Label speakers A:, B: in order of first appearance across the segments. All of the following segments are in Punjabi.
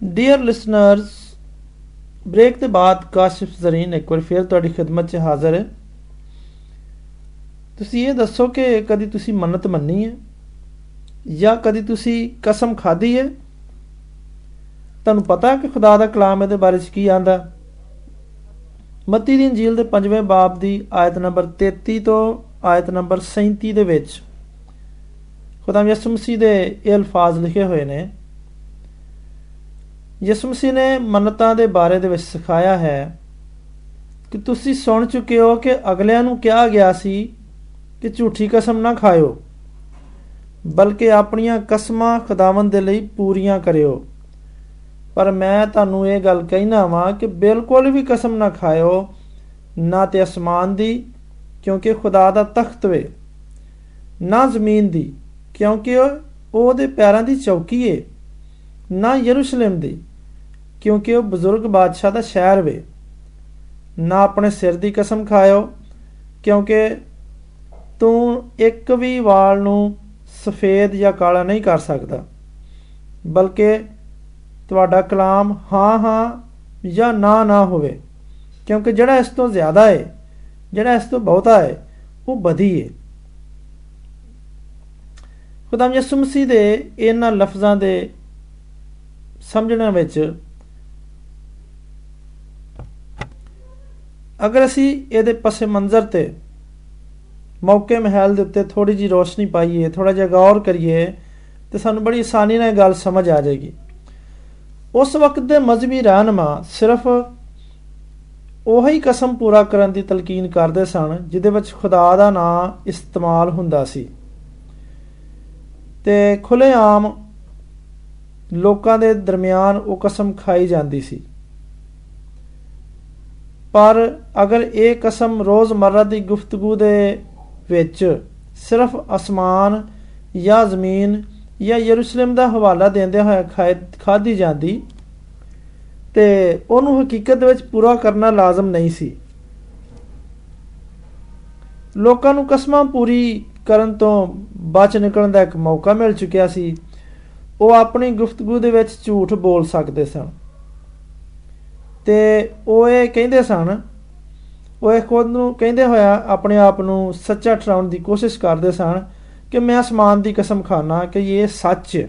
A: ਡੀਅਰ ਲਿਸਨਰਸ ਬ੍ਰੇਕ ਦੇ ਬਾਅਦ ਕਾਸ਼ਿਫ ਜ਼ਰੀਨ ਇੱਕ ਵਾਰ ਫਿਰ ਤੁਹਾਡੀ ਖidmat 'ਚ ਹਾਜ਼ਰ ਹੈ ਤੁਸੀਂ ਇਹ ਦੱਸੋ ਕਿ ਕਦੀ ਤੁਸੀਂ ਮੰਨਤ ਮੰਨੀ ਹੈ ਜਾਂ ਕਦੀ ਤੁਸੀਂ ਕਸਮ ਖਾਧੀ ਹੈ ਤੁਹਾਨੂੰ ਪਤਾ ਹੈ ਕਿ ਖੁਦਾ ਦਾ ਕਲਾਮ ਇਹਦੇ ਬਾਰੇ 'ਚ ਕੀ ਆਂਦਾ ਮੱਤੀ ਦੀ ਇੰਜੀਲ ਦੇ 5ਵੇਂ ਬਾਬ ਦੀ ਆਇਤ ਨੰਬਰ 33 ਤੋਂ ਆਇਤ ਨੰਬਰ 37 ਦੇ ਵਿੱਚ ਖੁਦਾ ਯਿਸੂ ਮਸੀਹ ਦੇ ਇਹ ਅਲਫਾਜ਼ ਲਿਖੇ ਹੋਏ ਨੇ ਯਿਸੂ ਮਸੀਹ ਨੇ ਮੰਨਤਾਂ ਦੇ ਬਾਰੇ ਦੇ ਵਿੱਚ ਸਿਖਾਇਆ ਹੈ ਕਿ ਤੁਸੀਂ ਸੁਣ ਚੁੱਕੇ ਹੋ ਕਿ ਅਗਲਿਆਂ ਨੂੰ ਕਿਹਾ ਗਿਆ ਸੀ ਕਿ ਝੂਠੀ ਕਸਮ ਨਾ ਖਾਇਓ, ਬਲਕਿ ਆਪਣੀਆਂ ਕਸਮਾਂ ਖੁਦਾਵੰਦ ਦੇ ਲਈ ਪੂਰੀਆਂ ਕਰਿਓ। ਪਰ ਮੈਂ ਤੁਹਾਨੂੰ ਇਹ ਗੱਲ ਕਹਿਣਾ ਵਾਂ ਕਿ ਬਿਲਕੁਲ ਵੀ ਕਸਮ ਨਾ ਖਾਇਓ, ਨਾ ਤੇ ਅਸਮਾਨ ਦੀ, ਕਿਉਂਕਿ ਖੁਦਾ ਦਾ ਤਖਤ ਵੇ, ਨਾ ਜ਼ਮੀਨ ਦੀ, ਕਿਉਂਕਿ ਉਹ ਉਹਦੇ ਪੈਰਾਂ ਦੀ ਚੌਕੀ ਏ, ਨਾ ਯਰੂਸ਼ਲਮ ਦੀ। ਕਿਉਂਕਿ ਉਹ ਬਜ਼ੁਰਗ ਬਾਦਸ਼ਾਹ ਦਾ ਸ਼ਹਿਰ ਵੇ। ਨਾ ਆਪਣੇ ਸਿਰ ਦੀ ਕਸਮ ਖਾਇਓ, ਕਿਉਂਕਿ ਤੂੰ ਇੱਕ ਵੀ ਵਾਲ ਨੂੰ ਸਫੇਦ ਜਾਂ ਕਾਲਾ ਨਹੀਂ ਕਰ ਸਕਦਾ। ਬਲਕਿ ਤੁਹਾਡਾ ਕਲਾਮ ਹਾਂ ਹਾਂ ਜਾਂ ਨਾ ਨਾ ਹੋਵੇ। ਕਿਉਂਕਿ ਜਿਹੜਾ ਇਸ ਤੋਂ ਜ਼ਿਆਦਾ ਹੈ ਜਿਹੜਾ ਇਸ ਤੋਂ ਬਹੁਤਾ ਹੈ ਉਹ ਬਦੀ ਹੈ ਖੁਦਾਮ ਯਿਸੂ ਮਸੀਹ ਦੇ ਇਹਨਾਂ ਲਫ਼ਜ਼ਾਂ ਦੇ ਸਮਝਣ ਵਿੱਚ ਅਗਰ ਅਸੀਂ ਇਹਦੇ ਪਸੇ ਮੰਜ਼ਰ ਤੇ ਮੌਕੇ ਮਹਿਲ ਦੇ ਉੱਤੇ ਥੋੜੀ ਜੀ ਰੋਸ਼ਨੀ ਪਾਈਏ ਥੋੜਾ ਜਿਹਾ ਗੌਰ ਕਰੀਏ, ਤੇ ਸਾਨੂੰ ਬੜੀ ਆਸਾਨੀ ਨਾਲ ਇਹ ਗੱਲ ਸਮਝ ਆ ਜਾਏਗੀ। ਉਸ ਵਕਤ ਦੇ ਮਜ਼ਹਬੀ ਰਹਿਨਮਾ ਸਿਰਫ ਉਹੀ ਕਸਮ ਪੂਰਾ ਕਰਨ ਦੀ ਤਲਕੀਨ ਕਰਦੇ ਸਨ, ਜਿਹਦੇ ਵਿੱਚ ਖੁਦਾ ਦਾ ਨਾਮ ਇਸਤੇਮਾਲ ਹੁੰਦਾ ਸੀ। ਤੇ ਖੁੱਲੇਆਮ ਲੋਕਾਂ ਦੇ ਦਰਮਿਆਨ ਉਹ ਕਸਮ ਖਾਈ ਜਾਂਦੀ ਸੀ। ਪਰ ਅਗਰ ਇਹ ਕਸਮ ਰੋਜ਼ਮਰਰਾ ਦੀ ਗੁਫ਼ਤਗੂ ਦੇ ਵਿੱਚ ਸਿਰਫ ਅਸਮਾਨ ਜਾਂ ਜ਼ਮੀਨ ਜਾਂ ਯਰੂਸ਼ਲਮ ਦਾ ਹਵਾਲਾ ਦਿੰਦੇ ਹੋਏ ਖਾਦੀ ਜਾਂਦੀ ਤੇ ਉਹਨੂੰ ਹਕੀਕਤ ਵਿੱਚ ਪੂਰਾ ਕਰਨਾ ਲਾਜ਼ਮ ਨਹੀਂ ਸੀ। ਲੋਕਾਂ ਨੂੰ ਕਸਮਾਂ ਪੂਰੀ ਕਰਨ ਤੋਂ ਬਚ ਨਿਕਲਣ ਦਾ ਇੱਕ ਮੌਕਾ ਮਿਲ ਚੁੱਕਿਆ ਸੀ। ਉਹ ਆਪਣੀ ਗੁਫ਼ਤਗੂ ਦੇ ਵਿੱਚ ਝੂਠ ਬੋਲ ਸਕਦੇ ਸਨ। ਤੇ ਉਹ ਇਹ ਕਹਿੰਦੇ ਸਨ, ਉਹ ਇਹ ਖੁਦ ਨੂੰ ਕਹਿੰਦੇ ਹੋਇਆ ਆਪਣੇ ਆਪ ਨੂੰ ਸੱਚਾ ਠਹਿਰਾਉਣ ਦੀ ਕੋਸ਼ਿਸ਼ ਕਰਦੇ ਸਨ ਕਿ ਮੈਂ ਅਸਮਾਨ ਦੀ ਕਸਮ ਖਾਣਾ ਕਿ ਇਹ ਸੱਚ ਹੈ।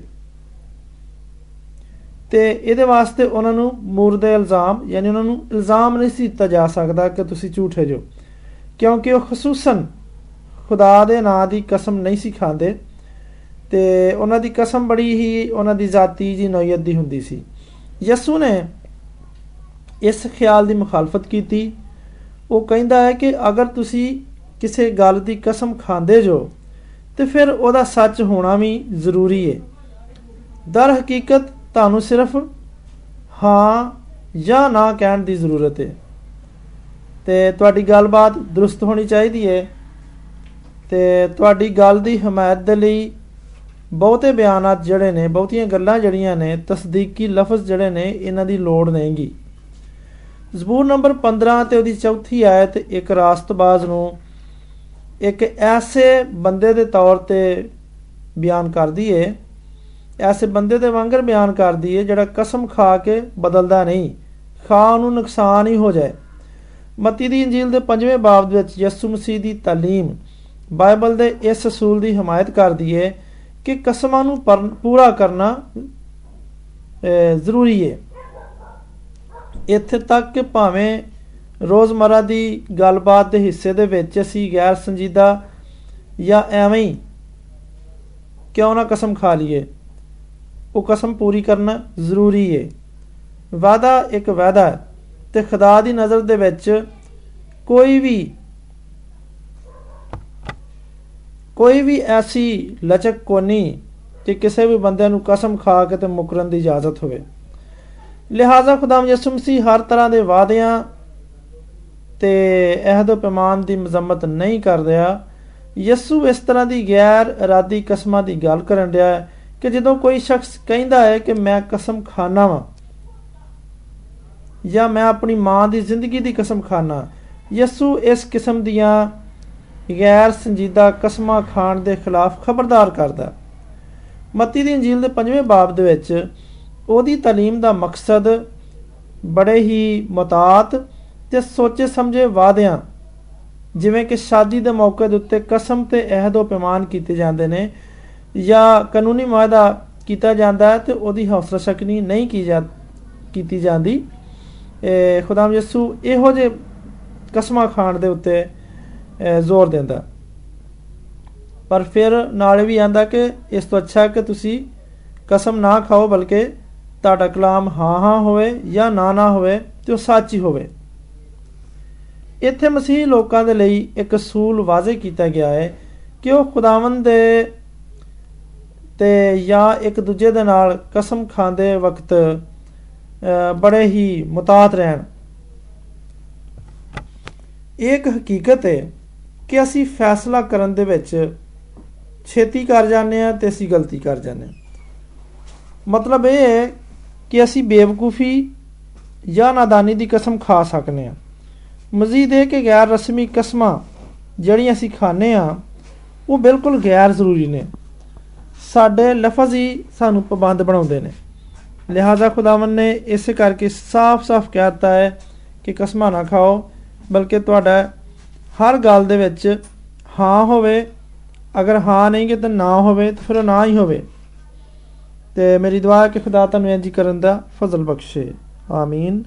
A: ਤੇ ਇਹਦੇ ਵਾਸਤੇ ਉਹਨਾਂ ਨੂੰ ਮੂਰਦੇ ਇਲਜ਼ਾਮ, ਯਾਨੀ ਉਹਨਾਂ ਨੂੰ ਇਲਜ਼ਾਮ ਨਹੀਂ ਸੀ ਦਿੱਤਾ ਜਾ ਸਕਦਾ ਕਿ ਤੁਸੀਂ ਝੂਠੇ ਜੋ, ਕਿਉਂਕਿ ਉਹ ਖਸੂਸਨ ਖੁਦਾ ਦੇ ਨਾਂ ਦੀ ਕਸਮ ਨਹੀਂ ਸੀ ਖਾਂਦੇ ਤੇ ਉਹਨਾਂ ਦੀ ਕਸਮ ਬੜੀ ਹੀ ਉਹਨਾਂ ਦੀ ਜ਼ਾਤੀ ਜੀ ਨੋਇਤ ਦੀ ਹੁੰਦੀ ਸੀ। ਯਸੂ ਨੇ ਇਸ ਖਿਆਲ ਦੀ ਮੁਖਾਲਫਤ ਕੀਤੀ। ਉਹ ਕਹਿੰਦਾ ਹੈ ਕਿ ਅਗਰ ਤੁਸੀਂ ਕਿਸੇ ਗੱਲ ਦੀ ਕਸਮ ਖਾਂਦੇ ਜੋ, ਤੇ ਫਿਰ ਉਹਦਾ ਸੱਚ ਹੋਣਾ ਵੀ ਜ਼ਰੂਰੀ ਹੈ ਦਰ ਹਕੀਕਤ ਤੁਹਾਨੂੰ ਸਿਰਫ ਹਾਂ ਜਾਂ ਨਾ ਕਹਿਣ ਦੀ ਜ਼ਰੂਰਤ ਹੈ ਤੇ ਤੁਹਾਡੀ ਗੱਲਬਾਤ ਦਰੁਸਤ ਹੋਣੀ ਚਾਹੀਦੀ ਹੈ ਤੇ ਤੁਹਾਡੀ ਗੱਲ ਦੀ ਹਮਾਇਤ ਦੇ ਲਈ ਬਹੁਤੇ ਬਿਆਨਾਤ ਜਿਹੜੇ ਨੇ, ਬਹੁਤੀਆਂ ਗੱਲਾਂ ਜਿਹੜੀਆਂ ਨੇ, ਤਸਦੀਕੀ ਲਫ਼ਜ਼ ਜਿਹੜੇ ਨੇ, ਇਹਨਾਂ ਦੀ ਲੋੜ ਨਹੀਂਗੀ। ਜ਼ਬੂਰ ਨੰਬਰ 15 ਤੇ ਉਹਦੀ ਚੌਥੀ ਆਇਤ ਇੱਕ ਰਾਸਤਬਾਜ਼ ਨੂੰ ਇੱਕ ਐਸੇ ਬੰਦੇ ਦੇ ਤੌਰ ਤੇ ਬਿਆਨ ਕਰਦੀ ਏ, ਐਸੇ ਬੰਦੇ ਦੇ ਵਾਂਗਰ ਬਿਆਨ ਕਰਦੀ ਏ ਜਿਹੜਾ ਕਸਮ ਖਾ ਕੇ ਬਦਲਦਾ ਨਹੀਂ, ਖਾ ਨੂੰ ਨੁਕਸਾਨ ਹੀ ਹੋ ਜਾਏ। ਮਤੀ ਦੀ ਇੰਜੀਲ ਦੇ 5ਵੇਂ ਬਾਬ ਦੇ ਵਿੱਚ ਯਿਸੂ ਮਸੀਹ ਦੀ ਤਾਲੀਮ ਬਾਈਬਲ ਦੇ ਇਸ ਅਸੂਲ ਦੀ ਹਮਾਇਤ ਕਰਦੀ ਏ ਕਿ ਕਸਮਾਂ ਨੂੰ ਪੂਰਾ ਕਰਨਾ ਜ਼ਰੂਰੀ ਏ। ਇੱਥੇ ਤੱਕ ਕਿ ਭਾਵੇਂ ਰੋਜ਼ਮਰਾ ਦੀ ਗੱਲਬਾਤ ਦੇ ਹਿੱਸੇ ਦੇ ਵਿੱਚ ਅਸੀਂ ਗੈਰ ਸੰਜੀਦਾ ਜਾਂ ਐਵੇਂ ਹੀ ਕਿਉਂ ਨਾ ਕਸਮ ਖਾ ਲਈਏ, ਉਹ ਕਸਮ ਪੂਰੀ ਕਰਨਾ ਜ਼ਰੂਰੀ ਹੈ ਵਾਦਾ ਇੱਕ ਵਾਦਾ ਹੈ ਤੇ ਖੁਦਾ ਦੀ ਨਜ਼ਰ ਦੇ ਵਿੱਚ ਕੋਈ ਵੀ ਕੋਈ ਵੀ ਐਸੀ ਲਚਕ ਕੋਨੀ ਕਿ ਕਿਸੇ ਵੀ ਬੰਦੇ ਨੂੰ ਕਸਮ ਖਾ ਕੇ ਤੇ ਮੁਕਰਨ ਦੀ ਇਜਾਜ਼ਤ ਹੋਵੇ। ਲਿਹਾਜ਼ਾ ਖੁਦਾਮ ਯਿਸੂ ਮਸੀਹ ਹਰ ਤਰ੍ਹਾਂ ਦੇ ਵਾਅਦਿਆਂ ਤੇ ਅਹਿਦ ਪੈਮਾਨ ਦੀ ਮਜ਼ਮਤ ਨਹੀਂ ਕਰਦਿਆ ਯਿਸੂ ਇਸ ਤਰ੍ਹਾਂ ਦੀ ਗੈਰ ਇਰਾਦੀ ਕਸਮਾਂ ਦੀ ਗੱਲ ਕਰਨ ਰਿਹਾ ਹੈ ਕਿ ਜਦੋਂ ਕੋਈ ਸ਼ਖਸ ਕਹਿੰਦਾ ਹੈ ਕਿ ਮੈਂ ਕਸਮ ਖਾਣਾ ਵਾਂ ਜਾਂ ਮੈਂ ਆਪਣੀ ਮਾਂ ਦੀ ਜ਼ਿੰਦਗੀ ਦੀ ਕਸਮ ਖਾਣਾ ਯਿਸੂ ਇਸ ਕਿਸਮ ਦੀਆਂ ਗੈਰ ਸੰਜੀਦਾ ਕਸਮਾਂ ਖਾਣ ਦੇ ਖਿਲਾਫ ਖਬਰਦਾਰ ਕਰਦਾ ਮੱਤੀ ਦੀ ਇੰਜੀਲ ਦੇ 5ਵੇਂ ਬਾਬ ਦੇ ਵਿੱਚ ਉਹਦੀ تعلیم ਦਾ ਮਕਸਦ ਬੜੇ ਹੀ ਮਤਾਤ ਤੇ ਸੋਚੇ ਸਮਝੇ ਵਾਅਦਿਆਂ ਜਿਵੇਂ ਕਿ ਸ਼ਾਦੀ ਦੇ ਮੌਕੇ ਦੇ ਉੱਤੇ ਕਸਮ ਤੇ ਅਹਿਦ ਪੈਮਾਨ ਕੀਤੇ ਜਾਂਦੇ ਨੇ ਜਾਂ ਕਾਨੂੰਨੀ ਮਾਇਦਾ ਕੀਤਾ ਜਾਂਦਾ ਹੈ ਤੇ ਉਹਦੀ ਹੌਸਲਾ ਸ਼ਕਨੀ ਨਹੀਂ ਕੀ ਜਾ ਕੀਤੀ ਜਾਂਦੀ ਖੁਦਾਮ ਯਿਸੂ ਇਹੋ ਜੇ ਕਸਮਾਂ ਖਾਣ ਦੇ ਉੱਤੇ ਜ਼ੋਰ ਦਿੰਦਾ ਪਰ ਫਿਰ ਨਾਲ ਵੀ ਆਂਦਾ ਕਿ ਇਸ ਤੋਂ ਅੱਛਾ ਕਿ ਤੁਸੀਂ ਕਸਮ ਨਾ ਖਾਓ ਬਲਕਿ ਤੁਹਾਡਾ ਕਲਾਮ ਹਾਂ ਹਾਂ ਹੋਵੇ ਜਾਂ ਨਾ ਨਾ ਹੋਵੇ ਤੇ ਉਹ ਸੱਚੀ ਹੋਵੇ। ਇੱਥੇ ਮਸੀਹ ਲੋਕਾਂ ਦੇ ਲਈ ਇੱਕ ਅਸੂਲ ਵਾਜ਼ਿਹ ਕੀਤਾ ਗਿਆ ਹੈ ਕਿ ਉਹ ਖੁਦਾਵੰਦ ਦੇ ਤੇ ਜਾਂ ਇੱਕ ਦੂਜੇ ਦੇ ਨਾਲ ਕਸਮ ਖਾਂਦੇ ਵਕਤ ਬੜੇ ਹੀ ਮੁਤਾਤ ਰਹਿਣ। ਇੱਕ ਹਕੀਕਤ ਹੈ ਕਿ ਅਸੀਂ ਫੈਸਲਾ ਕਰਨ ਦੇ ਵਿੱਚ ਛੇਤੀ ਕਰ ਜਾਂਦੇ ਆ ਤੇ ਅਸੀਂ ਗਲਤੀ ਕਰ ਜਾਂਦੇ ਆ ਮਤਲਬ ਇਹ ਹੈ ਕਿ ਅਸੀਂ ਬੇਵਕੂਫੀ ਜਾਂ ਨਾਦਾਨੀ ਦੀ ਕਸਮ ਖਾ ਸਕਨੇ ਆ। ਮਜ਼ੀਦ ਇਹ ਕਿ ਗੈਰ ਰਸਮੀ ਕਸਮਾਂ ਜਿਹੜੀਆਂ ਅਸੀਂ ਖਾਣੇ ਆ ਉਹ ਬਿਲਕੁਲ ਗੈਰ ਜ਼ਰੂਰੀ ਨੇ। ਸਾਡੇ ਲਫ਼ਜ਼ ਹੀ ਸਾਨੂੰ ਪਾਬੰਦ ਬਣਾਉਂਦੇ ਨੇ। ਲਿਹਾਜ਼ਾ ਖੁਦਾਵੰ ਨੇ ਇਸੇ ਕਰਕੇ ਸਾਫ਼-ਸਾਫ਼ ਕਹਿਤਾ ਹੈ ਕਿ ਕਸਮਾਂ ਨਾ ਖਾਓ, ਬਲਕਿ ਤੁਹਾਡਾ ਹਰ ਗੱਲ ਦੇ ਵਿੱਚ ਹਾਂ ਹੋਵੇ। ਅਗਰ ਹਾਂ ਨਹੀਂ ਕਿ ਤਾਂ ਨਾ ਹੋਵੇ, ਤਾਂ ਫਿਰ ਨਾ ਹੀ ਹੋਵੇ। ਤੇ ਮੇਰੀ ਦੁਆ ਹੈ ਕਿ ਖੁਦਾ ਤੁਹਾਨੂੰ ਇੰਜ ਕਰਨ ਦਾ ਫਜ਼ਲ ਬਖਸ਼ੇ। ਆਮੀਨ।